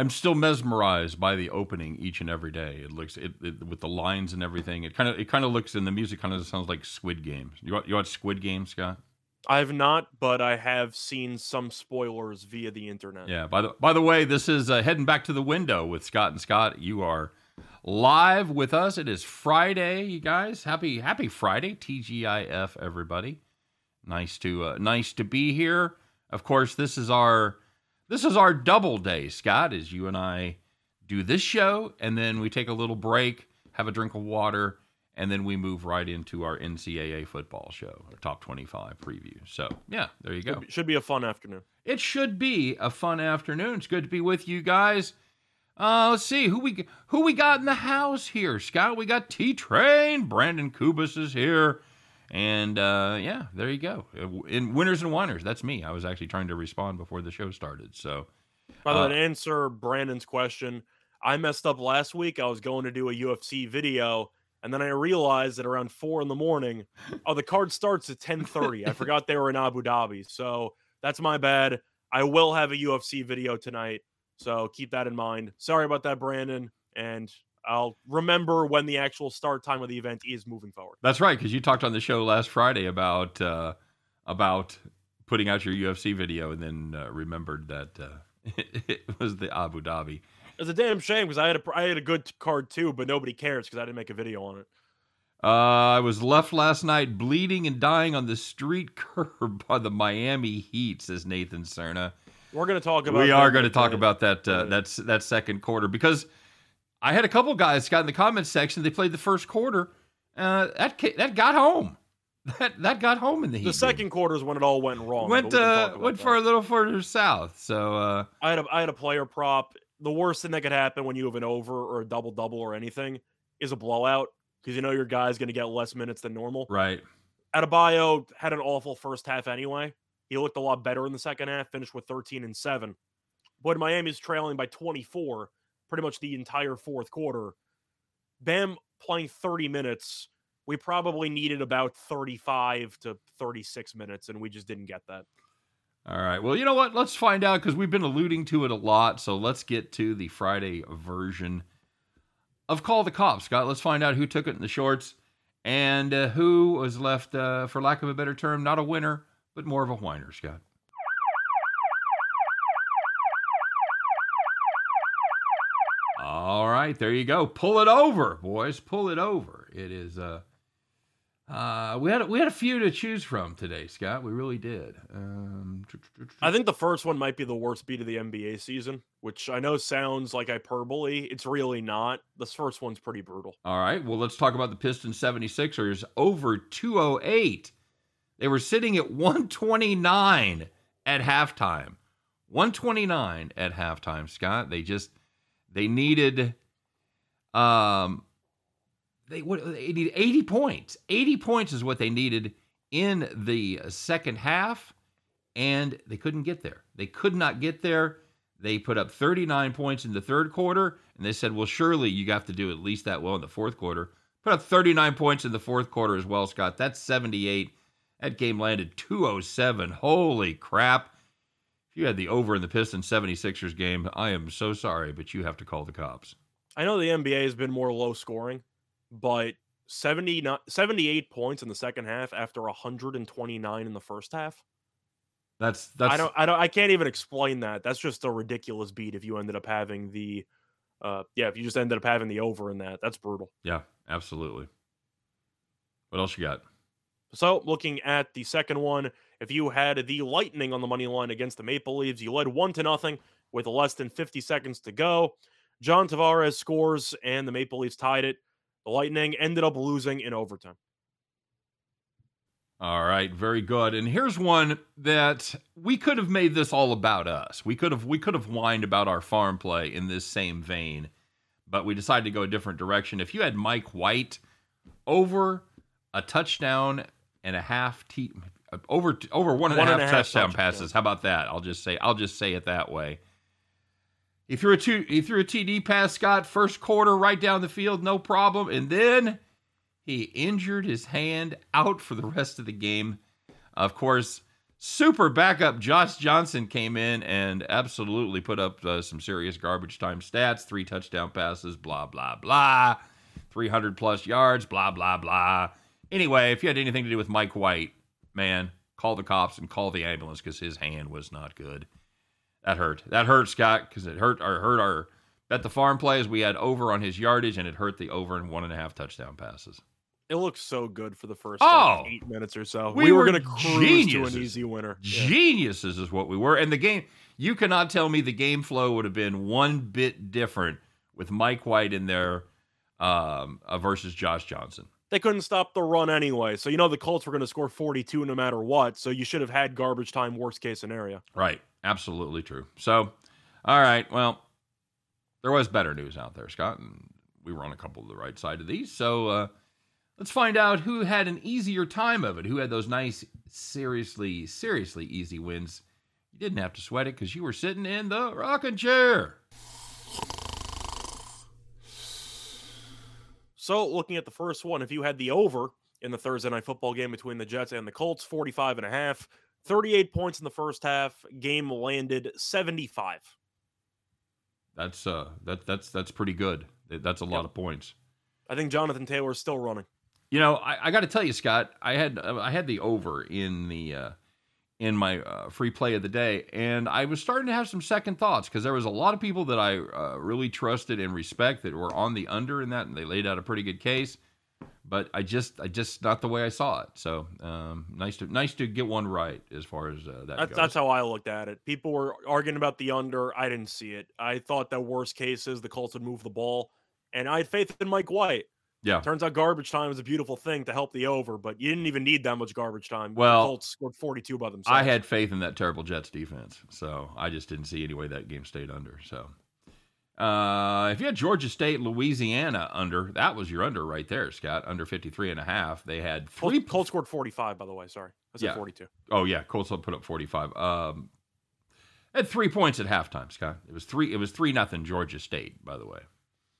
I'm still mesmerized by the opening each and every day. It looks it, it with the lines and everything. It kind of it kind of looks and the music kind of sounds like Squid Games. You want you watch Squid Game, Scott? I have not, but I have seen some spoilers via the internet. Yeah. By the by the way, this is uh, heading back to the window with Scott and Scott. You are live with us. It is Friday, you guys. Happy Happy Friday, TGIF, everybody. Nice to uh, nice to be here. Of course, this is our this is our double day, Scott, as you and I do this show, and then we take a little break, have a drink of water, and then we move right into our NCAA football show, our top 25 preview. So, yeah, there you go. Should be, should be a fun afternoon. It should be a fun afternoon. It's good to be with you guys. Uh, let's see who we who we got in the house here, Scott. We got T Train. Brandon Kubas is here. And uh, yeah, there you go. In winners and whiners, that's me. I was actually trying to respond before the show started. So, by the way, uh, to answer Brandon's question, I messed up last week. I was going to do a UFC video, and then I realized that around four in the morning, oh, the card starts at ten thirty. I forgot they were in Abu Dhabi, so that's my bad. I will have a UFC video tonight, so keep that in mind. Sorry about that, Brandon, and I'll remember when the actual start time of the event is moving forward. That's right, because you talked on the show last Friday about uh, about putting out your UFC video, and then uh, remembered that uh, it was the Abu Dhabi. It's a damn shame because I had a I had a good card too, but nobody cares because I didn't make a video on it. Uh, I was left last night bleeding and dying on the street curb by the Miami Heat, says Nathan Cerna. We're going to talk about. We are going to talk about that. Uh, that's that second quarter because I had a couple guys got in the comments section. They played the first quarter. Uh, that that got home. That that got home in the heat. The second quarter is when it all went wrong. Went uh, went that. for a little further south. So uh, I had a I had a player prop. The worst thing that could happen when you have an over or a double double or anything is a blowout because you know your guy's going to get less minutes than normal. Right. Adebayo had an awful first half anyway. He looked a lot better in the second half. Finished with 13 and seven. But Miami's trailing by 24 pretty much the entire fourth quarter. Bam playing 30 minutes. We probably needed about 35 to 36 minutes, and we just didn't get that. All right. Well, you know what? Let's find out because we've been alluding to it a lot. So let's get to the Friday version of Call the Cops, Scott. Let's find out who took it in the shorts and uh, who was left, uh, for lack of a better term, not a winner, but more of a whiner, Scott. All right, there you go. Pull it over, boys. Pull it over. It is uh uh, we had we had a few to choose from today, Scott. We really did. Um, I think the first one might be the worst beat of the NBA season, which I know sounds like hyperbole. It's really not. This first one's pretty brutal. All right. Well, let's talk about the Pistons 76ers over 208. They were sitting at 129 at halftime. 129 at halftime, Scott. They just they needed um they what they needed 80 points. 80 points is what they needed in the second half and they couldn't get there. They could not get there. They put up 39 points in the third quarter and they said, "Well, surely you have to do at least that well in the fourth quarter." Put up 39 points in the fourth quarter as well, Scott. That's 78. That game landed 207. Holy crap. You had the over in the Pistons 76ers game, I am so sorry, but you have to call the cops. I know the NBA has been more low scoring, but 70, 78 points in the second half after 129 in the first half. That's that's I don't I don't I can't even explain that. That's just a ridiculous beat if you ended up having the uh yeah, if you just ended up having the over in that. That's brutal. Yeah, absolutely. What else you got? So, looking at the second one, if you had the Lightning on the money line against the Maple Leafs, you led one to nothing with less than 50 seconds to go. John Tavares scores, and the Maple Leafs tied it. The Lightning ended up losing in overtime. All right, very good. And here's one that we could have made this all about us. We could have we could have whined about our farm play in this same vein, but we decided to go a different direction. If you had Mike White over a touchdown and a half, t- over over one and, one a, half and touchdown passes. How about that? I'll just say I'll just say it that way. He you're a two, if you're a TD pass, Scott, first quarter right down the field, no problem, and then he injured his hand out for the rest of the game. Of course, super backup Josh Johnson came in and absolutely put up uh, some serious garbage time stats three touchdown passes, blah, blah, blah, 300 plus yards, blah, blah, blah. Anyway, if you had anything to do with Mike White, man, call the cops and call the ambulance because his hand was not good. That hurt. That hurt, Scott, because it hurt our hurt our bet the farm plays. We had over on his yardage, and it hurt the over in one and a half touchdown passes. It looks so good for the first Oh! like, eight minutes or so. We We, were were going to cruise to an easy winner. Yeah. Geniuses is what we were. And the game, you cannot tell me the game flow would have been one bit different with Mike White in there um, uh, versus Josh Johnson. They couldn't stop the run anyway, so you know the Colts were going to score 42 no matter what. So you should have had garbage time, worst case scenario. Right. Absolutely true. So, all right. Well, there was better news out there, Scott, and we were on a couple of the right side of these. So, uh, let's find out who had an easier time of it, who had those nice, seriously, seriously easy wins. You didn't have to sweat it because you were sitting in the rocking chair. So looking at the first one, if you had the over in the Thursday night football game between the Jets and the Colts, 45 and a half, 38 points in the first half, game landed 75. That's uh, that that's that's pretty good. That's a lot Yep. of points. I think Jonathan Taylor is still running. You know, I, I got to tell you, Scott, I had I had the over in the uh, in my uh, free play of the day, and I was starting to have some second thoughts because there was a lot of people that I uh, really trusted and respect that were on the under in that, and they laid out a pretty good case. But I just, I just not the way I saw it. So um, nice to nice to get one right as far as uh, that That's, goes. that's how I looked at it. People were arguing about the under. I didn't see it. I thought that worst case is the Colts would move the ball, and I had faith in Mike White. Yeah, Turns out garbage time is a beautiful thing to help the over, but you didn't even need that much garbage time. Well, the Colts scored 42 by themselves. I had faith in that terrible Jets defense, so I just didn't see any way that game stayed under. So, uh, if you had Georgia State, Louisiana under, that was your under right there, Scott, under 53 and a half. They had Colts, three. Colts scored 45, by the way. Sorry. I said Yeah. 42. Oh yeah, Colts put up 45. Um, had three points at halftime, Scott. It was three. It was three nothing Georgia State, by the way.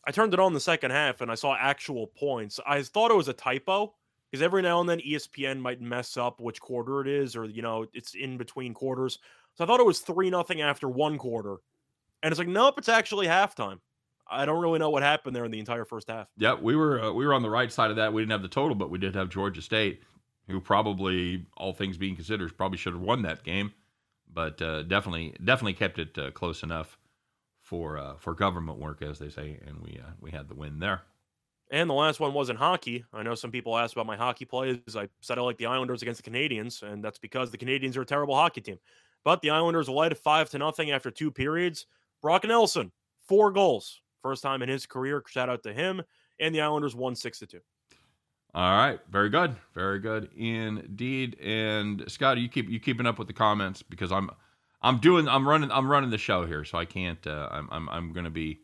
I turned it on the second half and I saw actual points. I thought it was a typo because every now and then ESPN might mess up which quarter it is, or you know, it's in between quarters. So I thought it was three nothing after one quarter, and it's like, nope, it's actually halftime. I don't really know what happened there in the entire first half. Yeah, we were uh, we were on the right side of that. We didn't have the total, but we did have Georgia State, who probably, all things being considered, probably should have won that game, but uh, definitely definitely kept it uh, close enough for uh, for government work, as they say, and we uh, we had the win there. And the last one wasn't hockey. I know some people asked about my hockey plays. I said I like the Islanders against the Canadiens, and that's because the Canadiens are a terrible hockey team. But the Islanders led five to nothing after two periods. Brock Nelson, four goals, first time in his career. Shout out to him. And the Islanders won six to two. All right, very good, very good indeed. And Scott, you keep you keeping up with the comments because I'm I'm doing I'm running I'm running the show here, so I can't. Uh, I'm I'm I'm going to be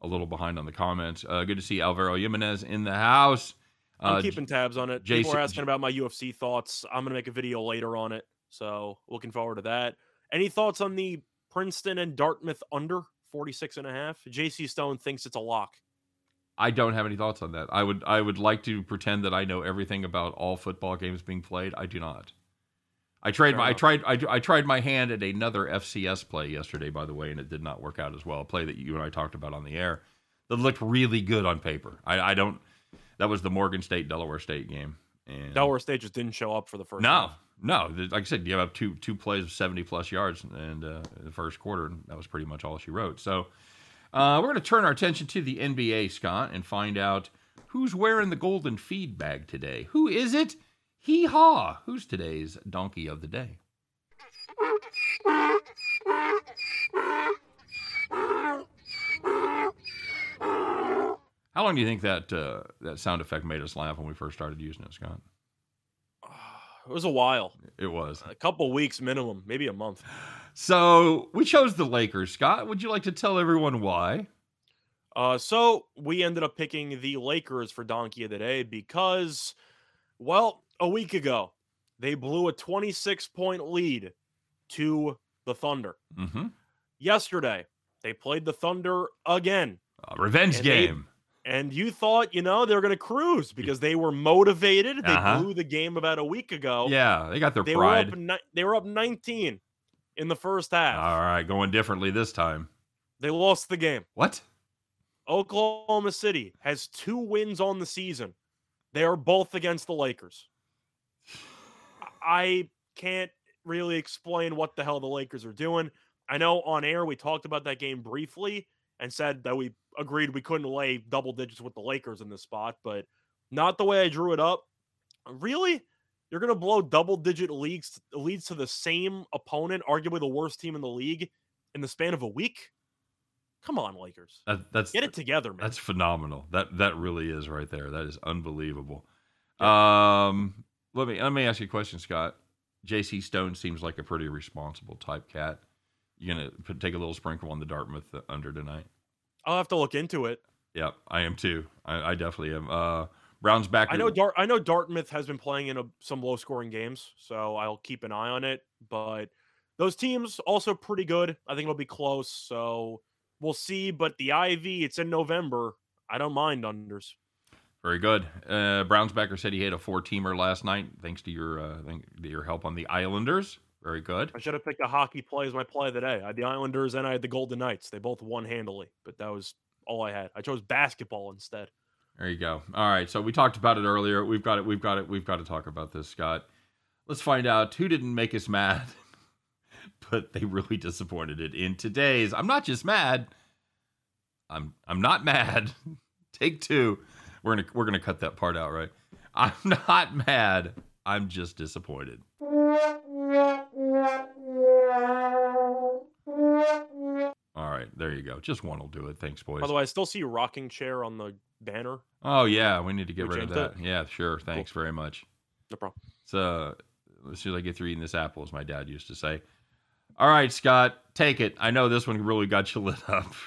a little behind on the comments. Uh, good to see Alvaro Jimenez in the house. I'm Uh, keeping tabs on it. Jason- People are asking about my UFC thoughts. I'm going to make a video later on it. So looking forward to that. Any thoughts on the Princeton and Dartmouth under 46 and a half? JC Stone thinks it's a lock. I don't have any thoughts on that. I would I would like to pretend that I know everything about all football games being played. I do not. I tried Fair my I tried I, I tried my hand at another FCS play yesterday, by the way, and it did not work out as well. A play that you and I talked about on the air that looked really good on paper. I, I don't. That was the Morgan State Delaware State game. And Delaware State just didn't show up for the first. no, half. no. Like I said, you have two two plays of seventy plus yards and uh, in the first quarter, and that was pretty much all she wrote. So uh, we're going to turn our attention to the NBA, Scott, and find out who's wearing the golden feed bag today. Who is it? Hee haw! Who's today's donkey of the day? How long do you think that uh, that sound effect made us laugh when we first started using it, Scott? It was a while, It was. a couple weeks minimum, maybe a month. So we chose the Lakers. Scott, would you like to tell everyone why? Uh, so we ended up picking the Lakers for Donkey of the Day because, well, a week ago they blew a 26 point lead to the Thunder. Mm-hmm. Yesterday they played the Thunder again, A revenge And they- game. And you thought, you know, they were going to cruise because they were motivated. They Uh-huh. blew the game about a week ago. Yeah, they got their they pride. were up. They were up 19 in the first half. All right, going differently this time. They lost the game. What? Oklahoma City has two wins on the season. They are both against the Lakers. I can't really explain what the hell the Lakers are doing. I know on air we talked about that game briefly and said that we agreed we couldn't lay double digits with the Lakers in this spot, but not the way I drew it up. Really? You're going to blow double digit leagues leads to the same opponent, arguably the worst team in the league in the span of a week? Come on, Lakers. That, that's Get it together, man. That's phenomenal. That that really is right there. That is unbelievable. Um, let me let me ask you a question, Scott. J.C. Stone seems like a pretty responsible type cat. You gonna put, take a little sprinkle on the Dartmouth uh, under tonight? I'll have to look into it. Yep, I am too. I, I definitely am. Uh, Browns back. I know Dart. I know Dartmouth has been playing in a, some low scoring games, so I'll keep an eye on it. But those teams also pretty good. I think it'll be close. So we'll see. But the Ivy, it's in November. I don't mind unders. Very good. Uh, Browns backer said he had a four teamer last night, thanks to your uh, to your help on the Islanders. Very good. I should have picked a hockey play as my play of the day. I had the Islanders and I had the Golden Knights. They both won handily, but that was all I had. I chose basketball instead. There you go. All right. So we talked about it earlier. We've got it. We've got it. We've got to talk about this, Scott. Let's find out who didn't make us mad, but they really disappointed it in today's. I'm not just mad. I'm I'm not mad. Take two. We're gonna we're gonna cut that part out, right? I'm not mad. I'm just disappointed. All right, there you go. Just one will do it. Thanks, boys. By the way, I still see rocking chair on the banner. Oh yeah, we need to get We rid of that. Yeah, sure. Thanks very much. No problem. So as soon as I get through eating this apple, as my dad used to say. All right, Scott, take it. I know this one really got you lit up.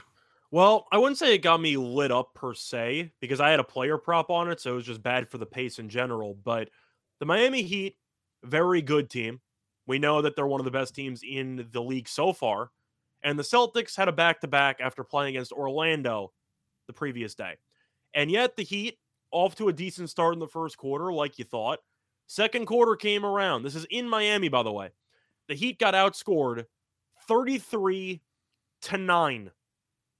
Well, I wouldn't say it got me lit up per se because I had a player prop on it, so it was just bad for the pace in general. But the Miami Heat, very good team. We know that they're one of the best teams in the league so far. And the Celtics had a back to back after playing against Orlando the previous day. And yet the Heat, off to a decent start in the first quarter, like you thought. Second quarter came around. This is in Miami, by the way. The Heat got outscored 33 to 9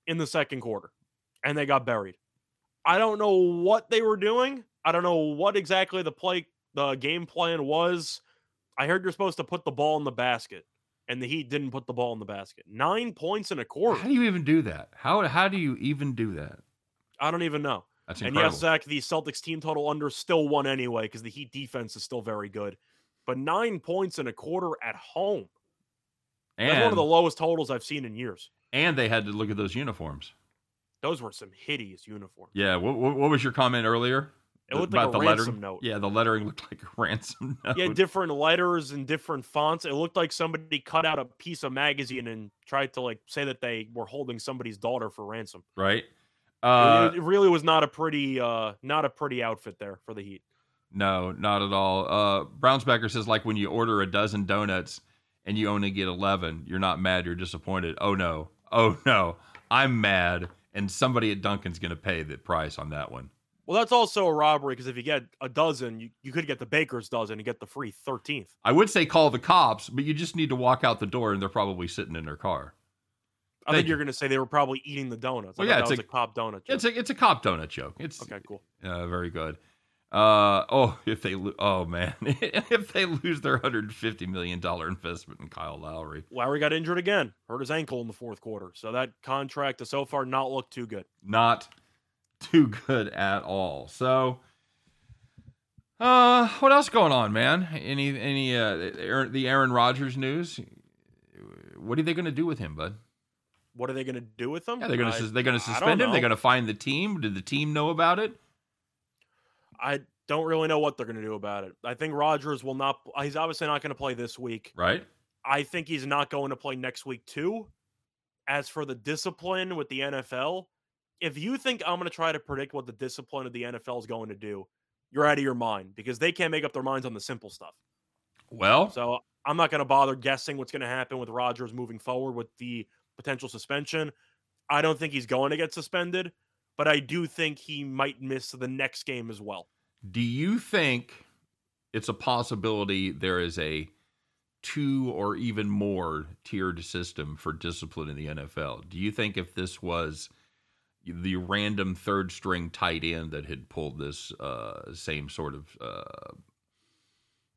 in the second quarter, and they got buried. I don't know what they were doing. I don't know what exactly the play, the game plan was. I heard you're supposed to put the ball in the basket, and the Heat didn't put the ball in the basket. Nine points in a quarter. How do you even do that? How how do you even do that? I don't even know. That's And incredible. yes, Zach, the Celtics team total under still won anyway because the Heat defense is still very good. But nine points in a quarter at home. That's one of the lowest totals I've seen in years. And they had to look at those uniforms. Those were some hideous uniforms. Yeah. What, what, was your comment earlier? It looked like a the ransom lettering? note. Yeah, the lettering looked like a ransom note. Yeah, different letters and different fonts. It looked like somebody cut out a piece of magazine and tried to like say that they were holding somebody's daughter for ransom. right. It- Uh, it really was not a pretty uh not a pretty outfit there for the Heat. No, not at all. Uh, Brownsbacker says like when you order a dozen donuts and you only get eleven, you're not mad, you're disappointed. Oh no, oh no, I'm mad, and somebody at Dunkin's gonna pay the price on that one. Well, that's also a robbery because if you get a dozen, you, you could get the baker's dozen and get the free 13th. I would say call the cops, but you just need to walk out the door and they're probably sitting in their car. I Thank think you're going to say they were probably eating the donuts. Well, yeah, that it's was a- a, cop donut. It's joke. a it's a cop donut joke. It's okay, cool. uh, very good. Uh, oh, if they lo- oh man, if they lose their hundred fifty million dollar investment in Kyle Lowry, Lowry got injured again, hurt his ankle in the fourth quarter. So that contract has so far not looked too good. not too good at all. So, uh, what else going on, man? Any any uh the Aaron Rodgers news? What are they going to do with him, bud? What are they going to do with him? Yeah, they're going to they're going to suspend him. They're going to find the team. Did the team know about it? I don't really know what they're going to do about it. I think Rodgers will not. He's obviously not going to play this week. Right? I think he's not going to play next week too. As for the discipline with the NFL, if you think I'm going to try to predict what the discipline of the NFL is going to do, you're out of your mind because they can't make up their minds on the simple stuff. Well, So I'm not going to bother guessing what's going to happen with Rodgers moving forward with the potential suspension. I don't think he's going to get suspended, but I do think he might miss the next game as well. Do you think it's a possibility there is a two or even more tiered system for discipline in the NFL? Do you think if this was the random third string tight end that had pulled this uh, same sort of uh,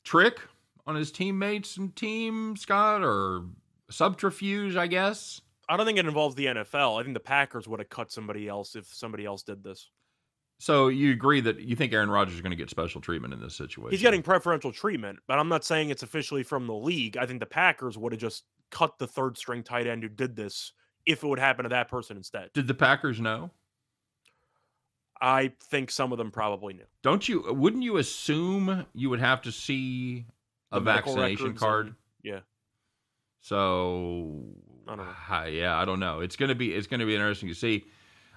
trick on his teammates and team, Scott, or subterfuge, I guess? I don't think it involves the NFL. I think the Packers would have cut somebody else if somebody else did this. So you agree that you think Aaron Rodgers is going to get special treatment in this situation? He's getting preferential treatment, but I'm not saying it's officially from the league. I think the Packers would have just cut the third string tight end who did this if it would happen to that person instead. Did the Packers know? I think some of them probably knew. Don't you? Wouldn't you assume you would have to see a The vaccination card? and- yeah. So I don't know. hi- yeah, I don't know. It's gonna be it's gonna be interesting to see.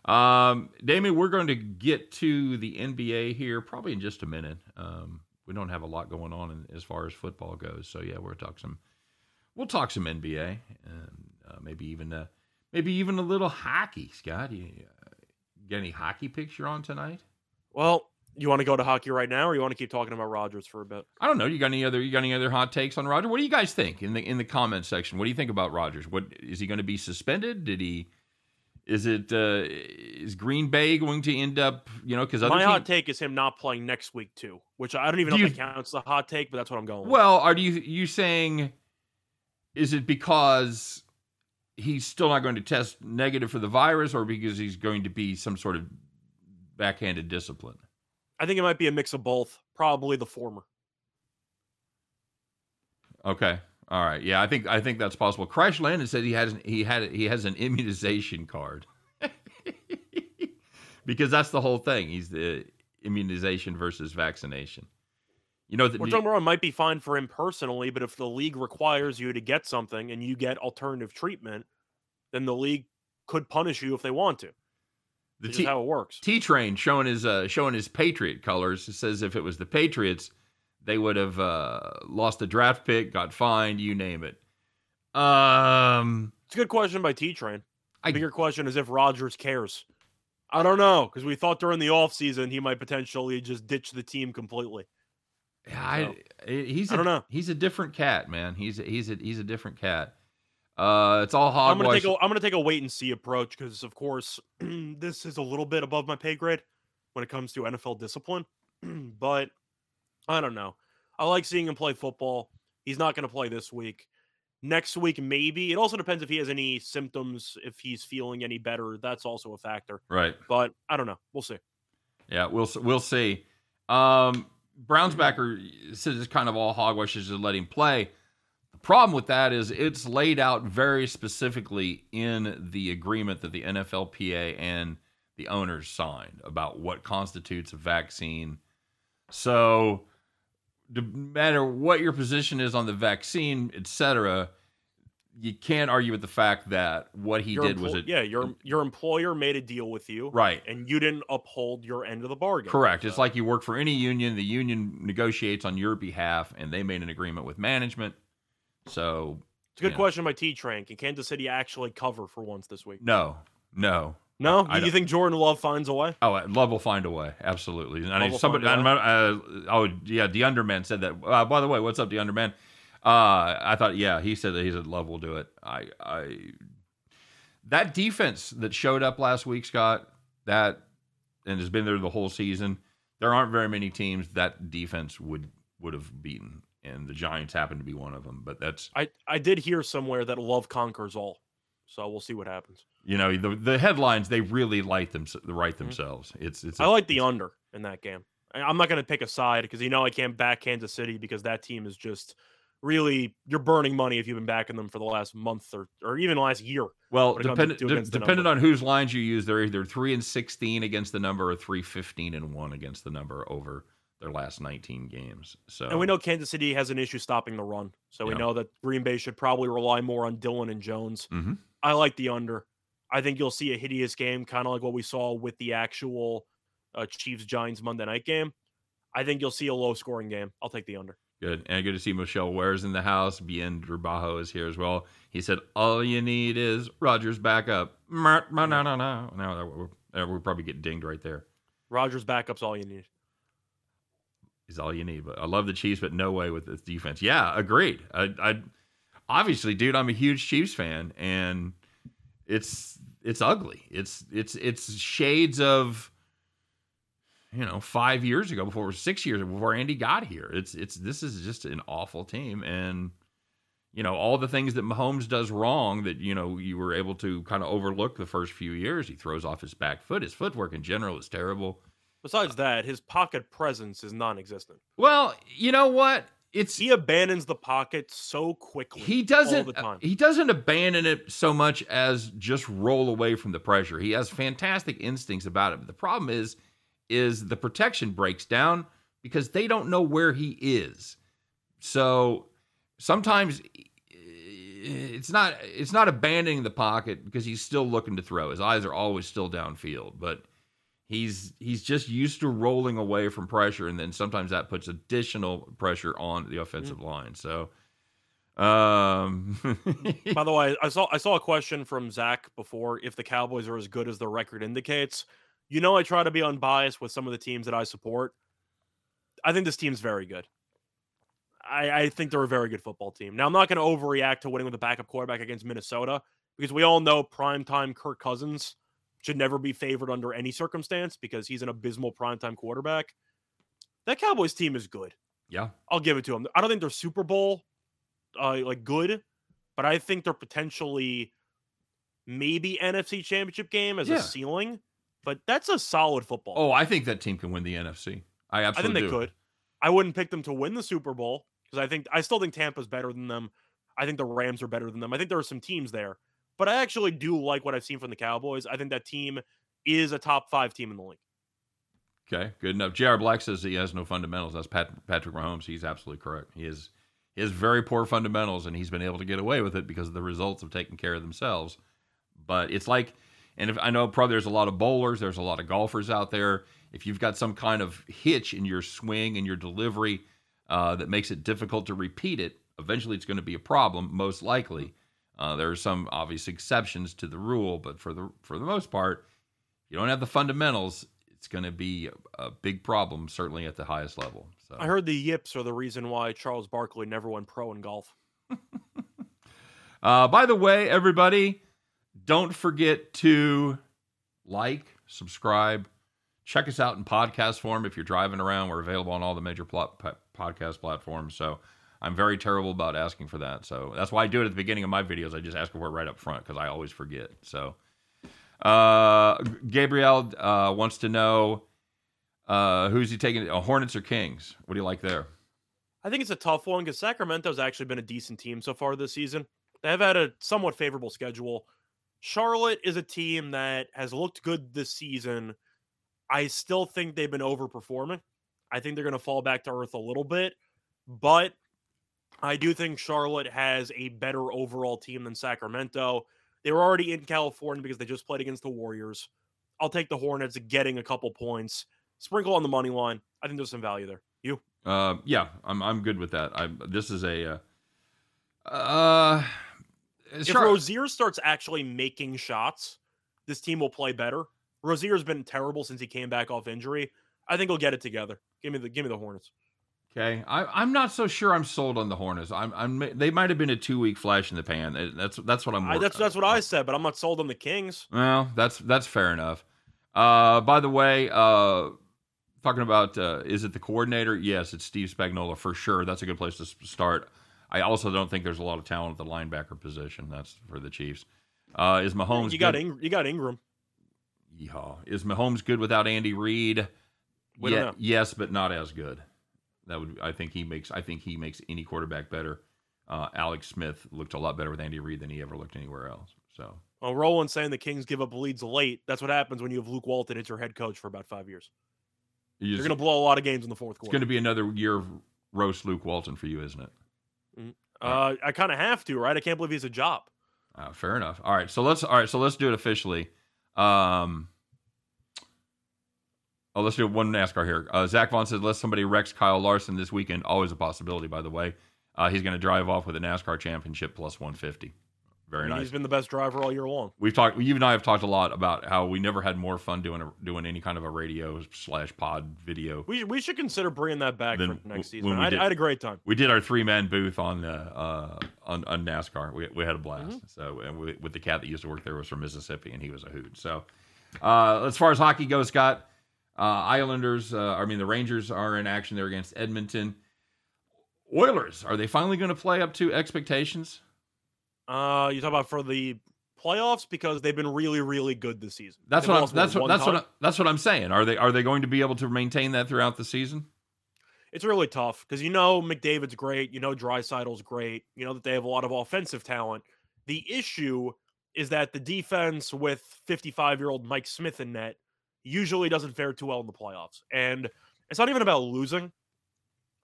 Um, Damien, we're going to get to the NBA here probably in just a minute. Um, we don't have a lot going on in, as far as football goes, so yeah, we'll talk some. We'll talk some NBA, and uh, maybe even uh, maybe even a little hockey. Scott, you uh, got any hockey picks you're on tonight? Well, you want to go to hockey right now, or you want to keep talking about Rodgers for a bit? I don't know. You got any other? You got any other hot takes on Roger? What do you guys think in the in the comment section? What do you think about Rodgers? What is he going to be suspended? Did he? Is it? Uh, is Green Bay going to end up? You know, because My team- hot take is him not playing next week too, which I don't even Do know you- if that counts as a hot take, but that's what I'm going. with. Well, are you you saying? Is it because he's still not going to test negative for the virus, or because he's going to be some sort of backhanded discipline? I think it might be a mix of both. Probably the former. Okay. All right. Yeah, I think I think that's possible. Crash Landon said he has he had he has an immunization card. because that's the whole thing. He's the immunization versus vaccination. You know that Which don't get me wrong, might be fine for him personally, but if the league requires you to get something and you get alternative treatment, then the league could punish you if they want to. The T, is how it works. T Train showing his uh, showing his Patriot colors. It says if it was the Patriots, they would have uh, lost a draft pick, got fined, you name it. Um, It's a good question by T Train. I- bigger question is if Rodgers cares. I don't know because we thought during the offseason he might potentially just ditch the team completely. I, he's I a, don't know. He's a different cat, man. He's a, he's a, he's a different cat. Uh, it's all I'm gonna hogwash. take a I'm gonna take a wait and see approach because of course this is a little bit above my pay grade when it comes to NFL discipline. but I don't know. I like seeing him play football. He's not gonna play this week. Next week, maybe. It also depends if he has any symptoms, if he's feeling any better. That's also a factor. right. But I don't know. We'll see. Yeah, we'll we'll see. Um, Browns backer says it's kind of all hogwash just to let him play. Problem with that is it's laid out very specifically in the agreement that the NFLPA and the owners signed about what constitutes a vaccine. So, no matter what your position is on the vaccine, etc., you can't argue with the fact that what he Your did was emplo- it. yeah, your your employer made a deal with you, right. and you didn't uphold your end of the bargain. Correct. It's like you work for any union. The union negotiates on your behalf, and they made an agreement with management. So It's a good Yeah. question by T Train. Can Kansas City actually cover for once this week? no, no. No, I Do you don't- think Jordan Love finds a way? Oh, Love will find a way. Absolutely. I will somebody. find Uh, oh, yeah. The Underman said that. Uh, by the way, what's up, the Underman? Uh, I thought, yeah, he said that he said Love will do it. I, I, that defense that showed up last week, Scott, that and has been there the whole season. There aren't very many teams that defense would would have beaten, and the Giants happen to be one of them. But that's I, I did hear somewhere that Love conquers all. So we'll see what happens. you know the the headlines they really light them write themselves. It's it's. Mm-hmm. I like the under in that game. I'm not going to pick a side because you know I can't back Kansas City because that team is just really you're burning money if you've been backing them for the last month or or even last year. Well, when it dependent de- dependent on whose lines you use, they're either three and sixteen against the number or three fifteen and one against the number over their last nineteen games. So And we know Kansas City has an issue stopping the run. So we Yeah. know that Green Bay should probably rely more on Dillon and Jones. Mhm. I like the under. I think you'll see a hideous game, kind of like what we saw with the actual uh, Chiefs Giants Monday night game. I think you'll see a low scoring game. I'll take the under. good and good to see Michelle Ware's in the house. Bien Drabajo is here as well. He said, "All you need is Rodgers back up." No, no, no, no. No, Uh, we'll probably get dinged right there. Rodgers backup's all you need. Is all you need. But I love the Chiefs, but no way with this defense. Yeah, agreed. I, I obviously, dude, I'm a huge Chiefs fan, and it's it's ugly. It's it's it's shades of you know five years ago, before six years before Andy got here. It's it's this is just an awful team, and you know all the things that Mahomes does wrong that you know you were able to kind of overlook the first few years. He throws off his back foot. His footwork in general is terrible. Besides that, his pocket presence is non-existent. Well, you know what? It's He abandons the pocket so quickly. he doesn't the time. he doesn't abandon it so much as just roll away from the pressure. He has fantastic instincts about it. But the problem is is the protection breaks down because they don't know where he is. So sometimes it's not it's not abandoning the pocket because he's still looking to throw. His eyes are always still downfield, but he's he's just used to rolling away from pressure and then sometimes that puts additional pressure on the offensive line. So um By the way, I saw I saw a question from Zach before if the Cowboys are as good as the record indicates. You know, I try to be unbiased with some of the teams that I support. I think this team's very good. I, I think they're a very good football team. Now, I'm not going to overreact to winning with a backup quarterback against Minnesota because we all know primetime Kirk Cousins should never be favored under any circumstance because he's an abysmal primetime quarterback. That Cowboys team is good. yeah. I'll give it to them. I don't think they're Super Bowl uh, like good, but I think they're potentially maybe NFC Championship game as Yeah. a ceiling. But that's a solid football. Oh, I think that team can win the NFC. I I think they do. could. I wouldn't pick them to win the Super Bowl because I think I still think Tampa's better than them. I think the Rams are better than them. I think there are some teams there, but I actually do like what I've seen from the Cowboys. I think that team is a top five team in the league. Okay, good enough. J.R. Black says he has no fundamentals. That's Pat, Patrick Mahomes. He's absolutely correct. He is he has very poor fundamentals, and he's been able to get away with it because of the results of taking care of themselves. But it's like, and if I know probably there's a lot of bowlers, there's a lot of golfers out there. If you've got some kind of hitch in your swing and your delivery uh, that makes it difficult to repeat it, eventually it's going to be a problem. Most likely, uh, there are some obvious exceptions to the rule, but for the for the most part, you don't have the fundamentals. It's going to be a, a big problem, certainly at the highest level. So I heard the yips are the reason why Charles Barkley never went pro in golf. Uh, by the way, everybody, don't forget to like, subscribe, check us out in podcast form if you're driving around. We're available on all the major plot, podcast platforms. So I'm very terrible about asking for that. So that's why I do it at the beginning of my videos. I just ask for it right up front because I always forget. So uh, Gabriel uh, wants to know uh, who's he taking? Uh, Hornets or Kings? What do you like there? I think it's a tough one because Sacramento's actually been a decent team so far this season. They have had a somewhat favorable schedule. Charlotte is a team that has looked good this season. I still think they've been overperforming. I think they're going to fall back to earth a little bit, but I do think Charlotte has a better overall team than Sacramento. They were already in California because they just played against the Warriors. I'll take the Hornets getting a couple points. Sprinkle on the money line. I think there's some value there. You? Uh, yeah, I'm I'm good with that. I this is a uh, uh If Char- Rozier starts actually making shots, this team will play better. Rozier's been terrible since he came back off injury. I think he'll get it together. Give me the give me the Hornets. Okay. I I'm not so sure I'm sold on the Hornets. I'm I'm they might have been a two week flash in the pan. That's that's what I'm. I, that's that's what. I said, but I'm not sold on the Kings. Well, that's that's fair enough. Uh, by the way, uh, talking about uh, is it the coordinator? Yes, it's Steve Spagnuolo for sure. That's a good place to start. I also don't think there's a lot of talent at the linebacker position. That's for the Chiefs. Uh, is Mahomes? you got good? Ing- you got Ingram. Yeehaw. Is Mahomes good without Andy Reid? We don't Ye- know. Yes, but not as good. That would I think he makes I think he makes any quarterback better. Uh, Alex Smith looked a lot better with Andy Reid than he ever looked anywhere else. So Well, Roland saying the Kings give up leads late. That's what happens when you have Luke Walton as your head coach for about five years. you You're going to blow a lot of games in the fourth quarter. it's going to be another year of roast Luke Walton for you, isn't it? Uh, I kind of have to, right? I can't believe he's a job. Uh, fair enough. All right, so let's all right, so let's do it officially. Um, oh, let's do one NASCAR here. Uh, Zach Vaughn says, "Let somebody wrecks Kyle Larson this weekend." Always a possibility, by the way. Uh, he's going to drive off with a NASCAR championship plus 150. Very I mean, nice. He's been the best driver all year long. We've talked. You and I have talked a lot about how we never had more fun doing a, doing any kind of a radio slash pod video. We we should consider bringing that back for next season. I, did- I had a great time. We did our three man booth on uh, uh on, on NASCAR. We, we had a blast. Mm-hmm. So and we, with the cat that used to work there was from Mississippi and he was a hoot. So uh, as far as hockey goes, Scott, uh, Islanders. Uh, I mean the Rangers are in action there against Edmonton. Oilers are they finally going to play up to expectations? Uh, you talk about for the playoffs because they've been really really good this season. That's They've what I'm, that's what that's what? I, that's what I'm saying. Are they are they going to be able to maintain that throughout the season? it's really tough because you know McDavid's great, you know Draisaitl's great, you know that they have a lot of offensive talent. The issue is that the defense with 55 year old Mike Smith in net usually doesn't fare too well in the playoffs, and it's not even about losing.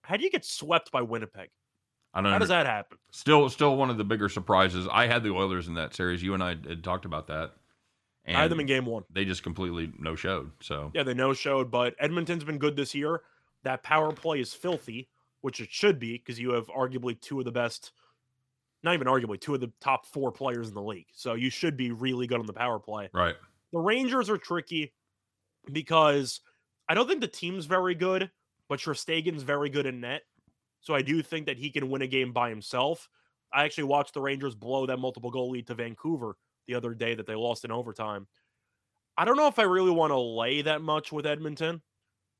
How do you get swept by Winnipeg? I don't. How does that happen? Still, still one of the bigger surprises. I had the Oilers in that series. You and I had talked about that, and I had them in game one. they just completely no showed. So Yeah, they no showed, but Edmonton's been good this year. That power play is filthy, which it should be because you have arguably two of the best, not even arguably, two of the top four players in the league. So you should be really good on the power play. right, The Rangers are tricky because I don't think the team's very good, but Shesterkin's very good in net. So I do think that he can win a game by himself. I actually watched the Rangers blow that multiple goal lead to Vancouver the other day that they lost in overtime. I don't know if I really want to lay that much with Edmonton.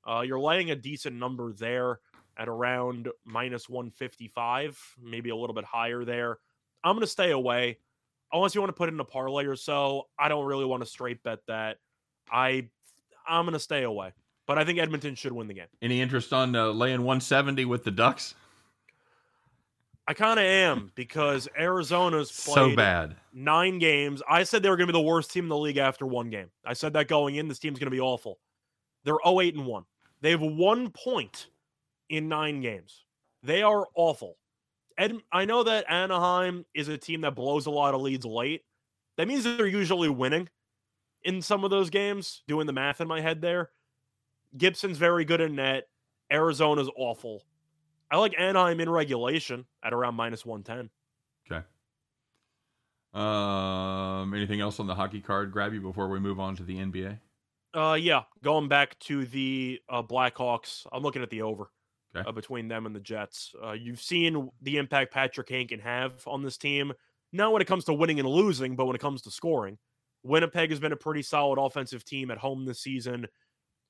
Uh, you're laying a decent number there at around minus 155, maybe a little bit higher there. I'm going to stay away. Unless you want to put in a parlay or so, I don't really want to straight bet that. I I'm going to stay away. But I think Edmonton should win the game. any interest on uh, laying 170 with the Ducks? I kind of am because Arizona's played So bad. nine games. I said they were going to be the worst team in the league after one game. I said that going in. This team's going to be awful. They're 08 and 1. They have one point in nine games. They are awful. Ed, I know that Anaheim is a team that blows a lot of leads late. That means that they're usually winning in some of those games, doing the math in my head there. Gibson's very good in net. Arizona's awful. I like Anaheim in regulation at around minus 110. Okay. Um, anything else on the hockey card grab you before we move on to the NBA? Uh, yeah, going back to the uh, Blackhawks, I'm looking at the over Okay. uh, between them and the Jets. Uh, you've seen the impact Patrick Kane can have on this team, not when it comes to winning and losing, but when it comes to scoring. Winnipeg has been a pretty solid offensive team at home this season.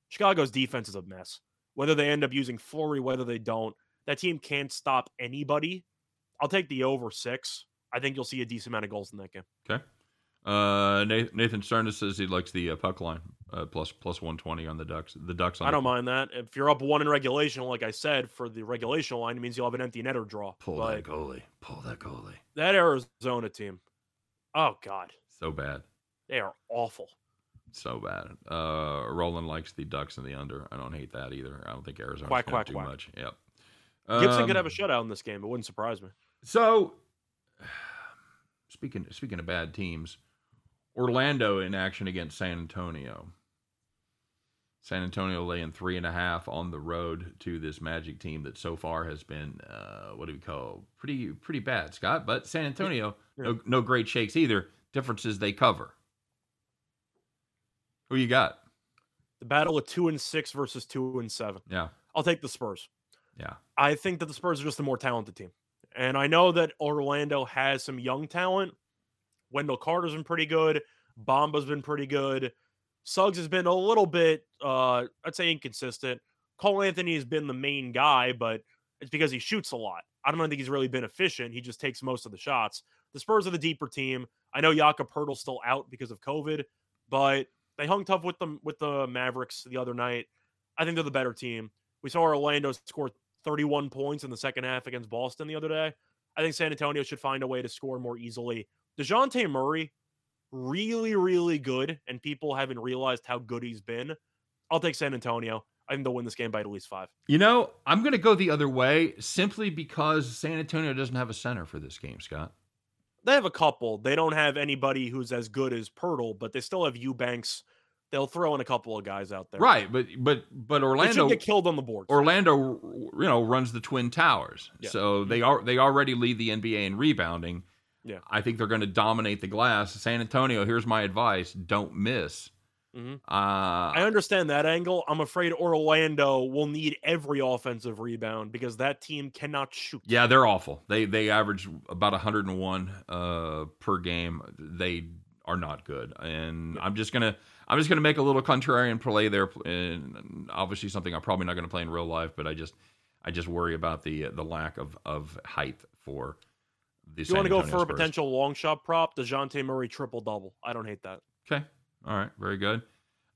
Chicago's defense is a mess. Whether they end up using Fleury, whether they don't, that team can't stop anybody. I'll take the over six. I think you'll see a decent amount of goals in that game. Okay. Uh, Nathan Stern says he likes the uh, puck line uh, plus plus 120 on the Ducks. The Ducks. On I don't mind that. If you're up one in regulation, like I said, for the regulation line, it means you'll have an empty netter draw. Pull but that goalie. Pull that goalie. that Arizona team, oh god, So bad. They are awful. So bad. Uh, Roland likes the Ducks and the under. I don't hate that either. I don't think Arizona's Quack, going quack, to do quack. much. Yep. Gibson could Um, have a shutout in this game. It wouldn't surprise me. So, speaking speaking of bad teams, Orlando in action against San Antonio. San Antonio laying three and a half on the road to this Magic team that so far has been uh, what do we call pretty pretty bad, Scott. But San Antonio, Yeah. No, no great shakes either. Difference is they cover. Who you got? The battle of two and six versus two and seven. Yeah, I'll take the Spurs. yeah. I think that the Spurs are just a more talented team. And I know that Orlando has some young talent. Wendell Carter's been pretty good. Bomba's been pretty good. Suggs has been a little bit, uh, I'd say, inconsistent. Cole Anthony has been the main guy, but it's because he shoots a lot. I don't think he's really been efficient. He just takes most of the shots. The Spurs are the deeper team. I know Jakob Poeltl's still out because of COVID, but they hung tough with them with the Mavericks the other night. I think they're the better team. We saw Orlando score 31 points in the second half against Boston the other day. I think San Antonio should find a way to score more easily. DeJounte Murray, really, really good, and people haven't realized how good he's been. I'll take San Antonio. I think they'll win this game by at least five. You know, I'm going to go the other way simply because San Antonio doesn't have a center for this game, Scott. They have a couple. They don't have anybody who's as good as Poeltl, but they still have Eubanks. They'll throw in a couple of guys out there. Right, but but but Orlando get killed on the boards. Orlando, you know, runs the Twin Towers, Yeah. so they are they already lead the NBA in rebounding. Yeah. I think they're going to dominate the glass. San Antonio, here's my advice: don't miss. Mhm. Uh, I understand that angle. I'm afraid Orlando will need every offensive rebound because that team cannot shoot. yeah, they're awful. They they average about 101 uh, per game. They are not good, and I'm just gonna I'm just gonna make a little contrarian play there, and obviously something I'm probably not going to play in real life, but I just I just worry about the the lack of of height for the. You want to go for a potential long shot prop, Dejounte Murray triple double. I don't hate that. Okay. All right. Very good.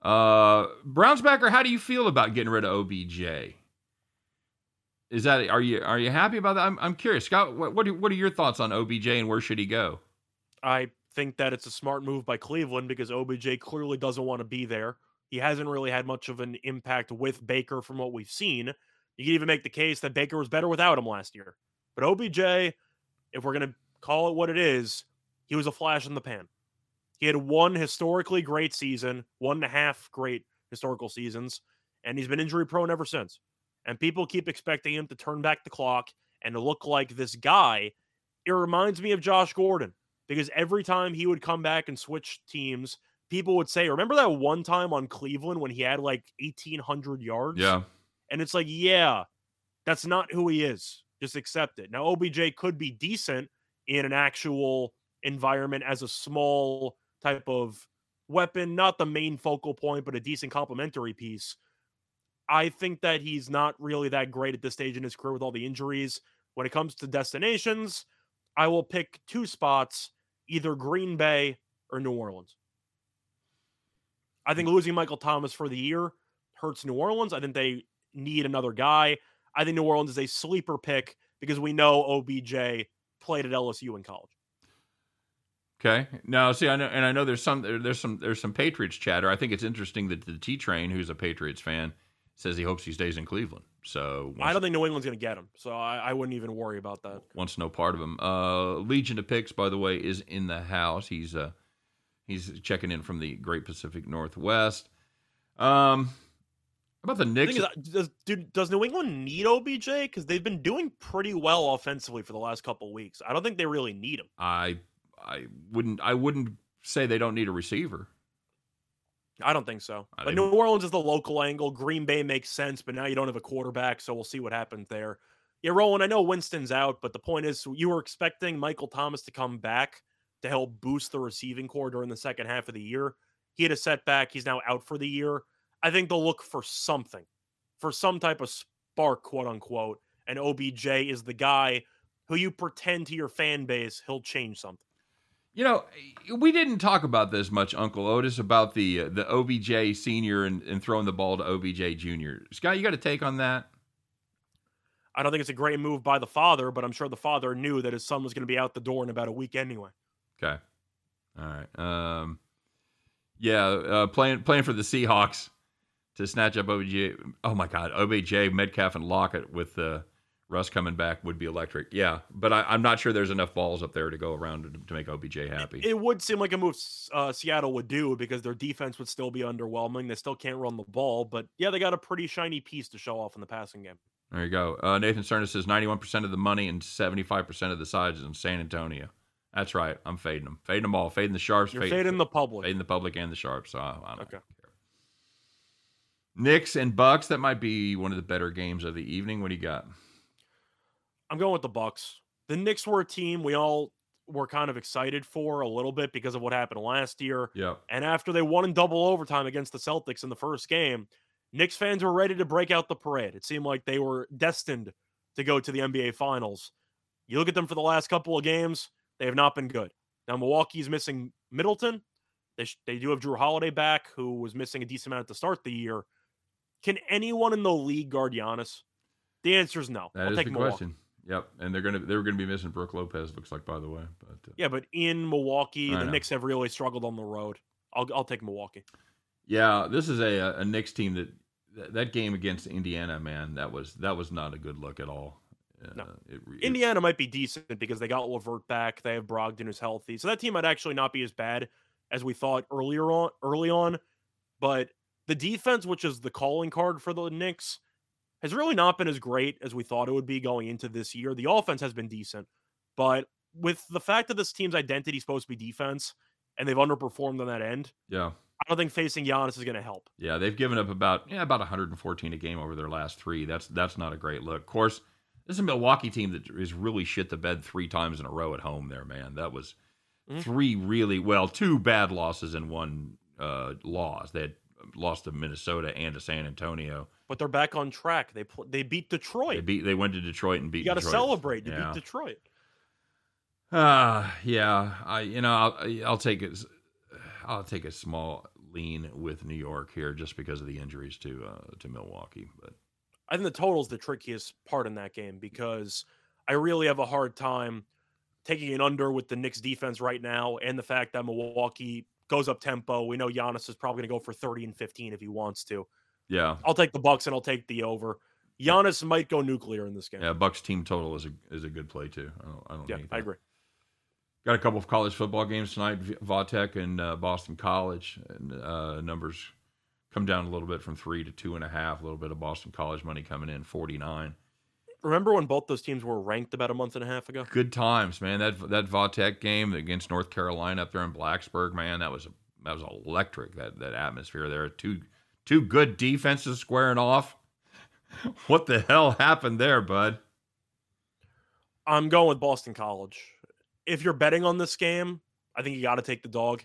Uh, Brownsbacker, how do you feel about getting rid of OBJ? Is that are you are you happy about that? I'm, I'm curious, Scott. What what are, what are your thoughts on OBJ and where should he go? I think that it's a smart move by Cleveland because OBJ clearly doesn't want to be there. He hasn't really had much of an impact with Baker from what we've seen. You can even make the case that Baker was better without him last year. But OBJ, if we're going to call it what it is, he was a flash in the pan. He had one historically great season, one and a half great historical seasons, and he's been injury prone ever since. And people keep expecting him to turn back the clock and to look like this guy. It reminds me of Josh Gordon because every time he would come back and switch teams, people would say, Remember that one time on Cleveland when he had like 1,800 yards? Yeah. And it's like, yeah, that's not who he is. Just accept it. Now, OBJ could be decent in an actual environment as a small type of weapon, not the main focal point, but a decent complementary piece. I think that he's not really that great at this stage in his career with all the injuries. When it comes to destinations, I will pick two spots, either Green Bay or New Orleans. I think losing Michael Thomas for the year hurts New Orleans. I think they need another guy. I think New Orleans is a sleeper pick because we know OBJ played at LSU in college. Okay. Now, see, I know, and I know there's some there- there's some there's some Patriots chatter. I think it's interesting that the T Train, who's a Patriots fan, says he hopes he stays in Cleveland. So I don't think New England's going to get him, so I, I wouldn't even worry about that. wants no part of him. Uh, Legion of Picks, by the way, is in the house. He's uh, he's checking in from the Great Pacific Northwest. Um, how about the The Knicks? thing is, does, dude, does New England need OBJ? Because they've been doing pretty well offensively for the last couple weeks. I don't think they really need him. I I wouldn't I wouldn't say they don't need a receiver. I don't think so. I But New Orleans is the local angle. Green Bay makes sense, but now you don't have a quarterback, so we'll see what happens there. Yeah, Roland, I know Winston's out, but the point is you were expecting Michael Thomas to come back to help boost the receiving corps during the second half of the year. He had a setback. He's now out for the year. I think they'll look for something, for some type of spark, quote unquote. And OBJ is the guy who you pretend to your fan base he'll change something. You know, we didn't talk about this much, Uncle Otis, about the uh, the OBJ senior and, and throwing the ball to OBJ junior. Scott, you got a take on that? I don't think it's a great move by the father, but I'm sure the father knew that his son was going to be out the door in about a week anyway. Okay. All right. Um, yeah, uh, playing playing for the Seahawks to snatch up OBJ. Oh my God, OBJ, Metcalf, and Lockett with uh, Russ coming back would be electric. Yeah, but I, I'm not sure there's enough balls up there to go around to, to make OBJ happy. It would seem like a move uh, Seattle would do because their defense would still be underwhelming. They still can't run the ball, but yeah, they got a pretty shiny piece to show off in the passing game. There you go. Uh, Nathan Cerna says 91% of the money and 75% of the sides is in San Antonio. That's right. I'm fading them. Fading them all. Fading the Sharps. You're fading the public. fading the public and the Sharps. So I, I don't Okay. care. Knicks and Bucks. That might be one of the better games of the evening. What do you got? I'm going with the Bucks. The Knicks were a team we all were kind of excited for a little bit because of what happened last year. Yep. And after they won in double overtime against the Celtics in the first game, Knicks fans were ready to break out the parade. It seemed like they were destined to go to the NBA Finals. You look at them for the last couple of games, they have not been good. Now, Milwaukee's missing Middleton. They, sh- they do have Jrue Holiday back, who was missing a decent amount at the start of the year. Can anyone in the league guard Giannis? The answer is no. That I'll is take the Milwaukee. question. Yep. And they're gonna they're gonna be missing Brook Lopez. Looks like by the way, but uh, Yeah, but in Milwaukee, I the know. Knicks have really struggled on the road. I'll, I'll take Milwaukee. yeah, this is a a Knicks team that that- game against Indiana, man, that was that was not a good look at all. Uh, No. it, it- Indiana might be decent because they got LeVert back. They have Brogdon who's healthy, so that team might actually not be as bad as we thought earlier on. Early on, but the defense, which is the calling card for the Knicks, has really not been as great as we thought it would be going into this year. The offense has been decent, but with the fact that this team's identity is supposed to be defense and they've underperformed on that end, Yeah. I don't think facing Giannis is going to help. Yeah, they've given up about yeah about 114 a game over their last three. That's that's not a great look. Of course, this is a Milwaukee team that is really shit the bed three times in a row at home. There, man, that was Mhm. three really well, two bad losses and one uh, loss. They had lost to Minnesota and to San Antonio. But they're back on track. They pl- they beat They Detroit. beat. They went to Detroit and beat. you got to celebrate. You Yeah. beat Detroit. Uh yeah. I you know I'll I'll take it. I'll take a small lean with New York here just because of the injuries to uh, to Milwaukee. But I think the total's the trickiest part in that game because I really have a hard time taking an under with the Knicks defense right now and the fact that Milwaukee goes up tempo. We know Giannis is probably going to go for 30 and 15 if he wants to. Yeah, I'll take the Bucks and I'll take the over. Giannis might go nuclear in this game. yeah. Bucks team total is a is a good play too. I don't I don't Yeah, I agree. Got a couple of college football games tonight. Vautech and uh, Boston College and uh, numbers come down a little bit from three to two and a half. A little bit of Boston College money coming in, forty nine. Remember when both those teams were ranked about a month and a half ago? Good times, man. That that Vautech game against North Carolina up there in Blacksburg, man, that was that was electric. That that atmosphere there. Two two good defenses squaring off. What the hell happened there, bud? I'm going with Boston College. If you're betting on this game, I think you got to take the dog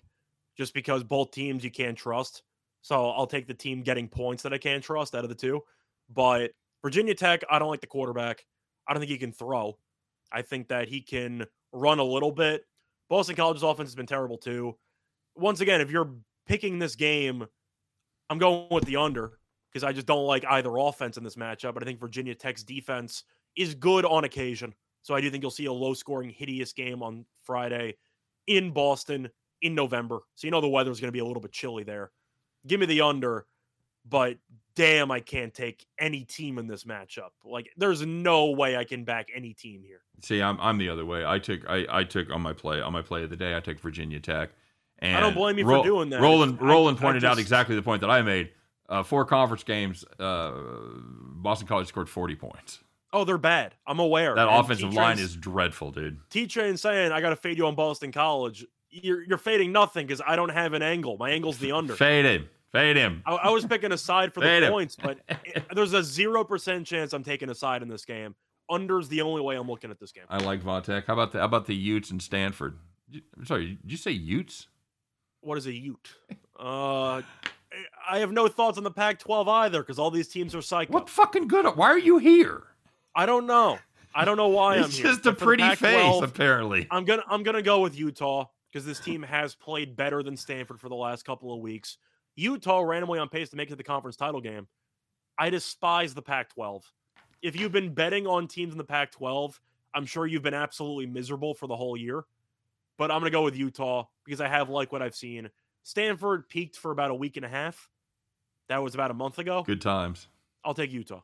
just because both teams you can't trust. So I'll take the team getting points that I can't trust out of the two. But Virginia Tech, I don't like the quarterback. I don't think he can throw. I think that he can run a little bit. Boston College's offense has been terrible too. Once again, if you're picking this game, I'm going with the under because I just don't like either offense in this matchup. But I think Virginia Tech's defense is good on occasion. So I do think you'll see a low scoring, hideous game on Friday in Boston in November. So you know the weather's going to be a little bit chilly there. Give me the under, but damn, I can't take any team in this matchup. Like there's no way I can back any team here. See, I'm I'm the other way. I took I, I took on my play on my play of the day. I took Virginia Tech. And I don't blame you for doing that. Roland I- Roland I pointed out just- exactly the point that I made. Uh, four conference games, uh, Boston College scored 40 points. Oh, they're bad. I'm aware. That And offensive line T-Train's- is dreadful, dude. T-Train saying I got to fade you on Boston College. You're you're fading nothing because I don't have an angle. My angle's the under. Fade him. Fade him. I, I was picking a side for the points, but it- there's a zero percent chance I'm taking a side in this game. Under's the only way I'm looking at this game. I like Vautech. How about the how about the Utes and Stanford? I'm sorry, did you say Utes? What is a Ute? Uh, I have no thoughts on the Pac-12 either because all these teams are psycho. What fucking good? Why are you here? I don't know. I don't know why I'm it's just a But for the pretty face, apparently. I'm gonna I'm gonna go with Utah because this team has played better than Stanford for the last couple of weeks. Utah randomly on pace to make it to the conference title game. I despise the Pac-12. If you've been betting on teams in the Pac-12, I'm sure you've been absolutely miserable for the whole year. But I'm gonna go with Utah because I have like what I've seen. Stanford peaked for about a week and a half. That was about a month ago. Good times. I'll take Utah.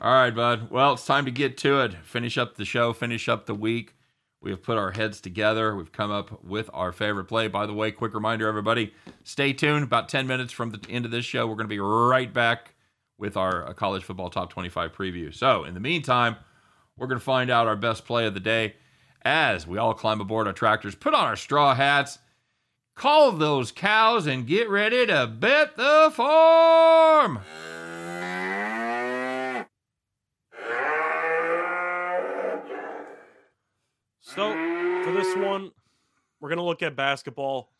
All right, bud. Well, it's time to get to it. Finish up the show, finish up the week. We have put our heads together. We've come up with our favorite play. By the way, quick reminder, everybody, stay tuned. About 10 minutes from the end of this show, we're going to be right back with our uh, college football top 25 preview. So, in the meantime, we're going to find out our best play of the day as we all climb aboard our tractors, put on our straw hats, call those cows, and get ready to bet the farm. So for this one, we're gonna look at basketball.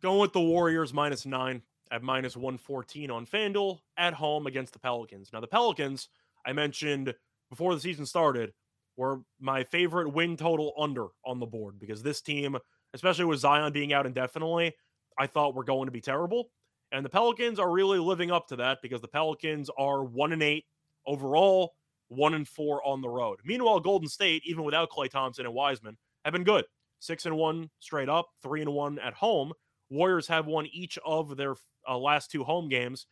Going with the Warriors minus nine at minus 114 on FanDuel at home against the Pelicans. Now the Pelicans, I mentioned before the season started, were my favorite win total under on the board because this team, especially with Zion being out indefinitely, I thought were going to be terrible. And the Pelicans are really living up to that because the Pelicans are one and eight overall, one and four on the road. Meanwhile, Golden State, even without Klay Thompson and Wiseman, have been good. Six and one straight up, three and one at home. Warriors have won each of their uh, last two home games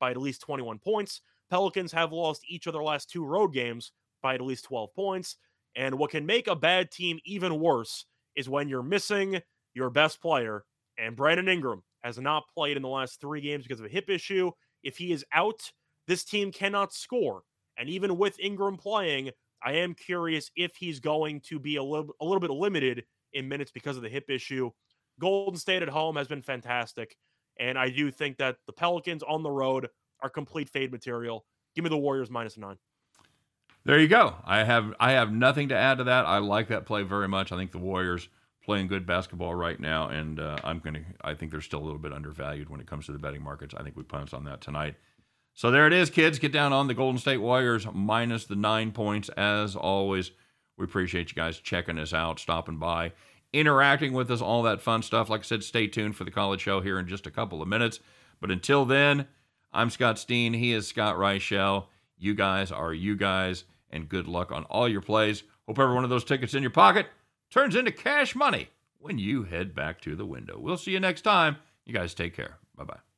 by at least 21 points. Pelicans have lost each of their last two road games by at least 12 points. And what can make a bad team even worse is when you're missing your best player. And Brandon Ingram has not played in the last three games because of a hip issue. If he is out, this team cannot score. And even with Ingram playing, I am curious if he's going to be a little a little bit limited in minutes because of the hip issue. Golden State at home has been fantastic, and I do think that the Pelicans on the road are complete fade material. Give me the Warriors minus nine. There you go. I have I have nothing to add to that. I like that play very much. I think the Warriors playing good basketball right now, and uh, I'm gonna. I think they're still a little bit undervalued when it comes to the betting markets. I think we pounced on that tonight. So there it is, kids. Get down on the Golden State Warriors minus the nine points as always. We appreciate you guys checking us out, stopping by, interacting with us, all that fun stuff. Like I said, stay tuned for the college show here in just a couple of minutes. But until then, I'm Scott Steen. He is Scott Reichel. You guys are you guys, and good luck on all your plays. Hope every one of those tickets in your pocket turns into cash money when you head back to the window. We'll see you next time. You guys take care. Bye bye.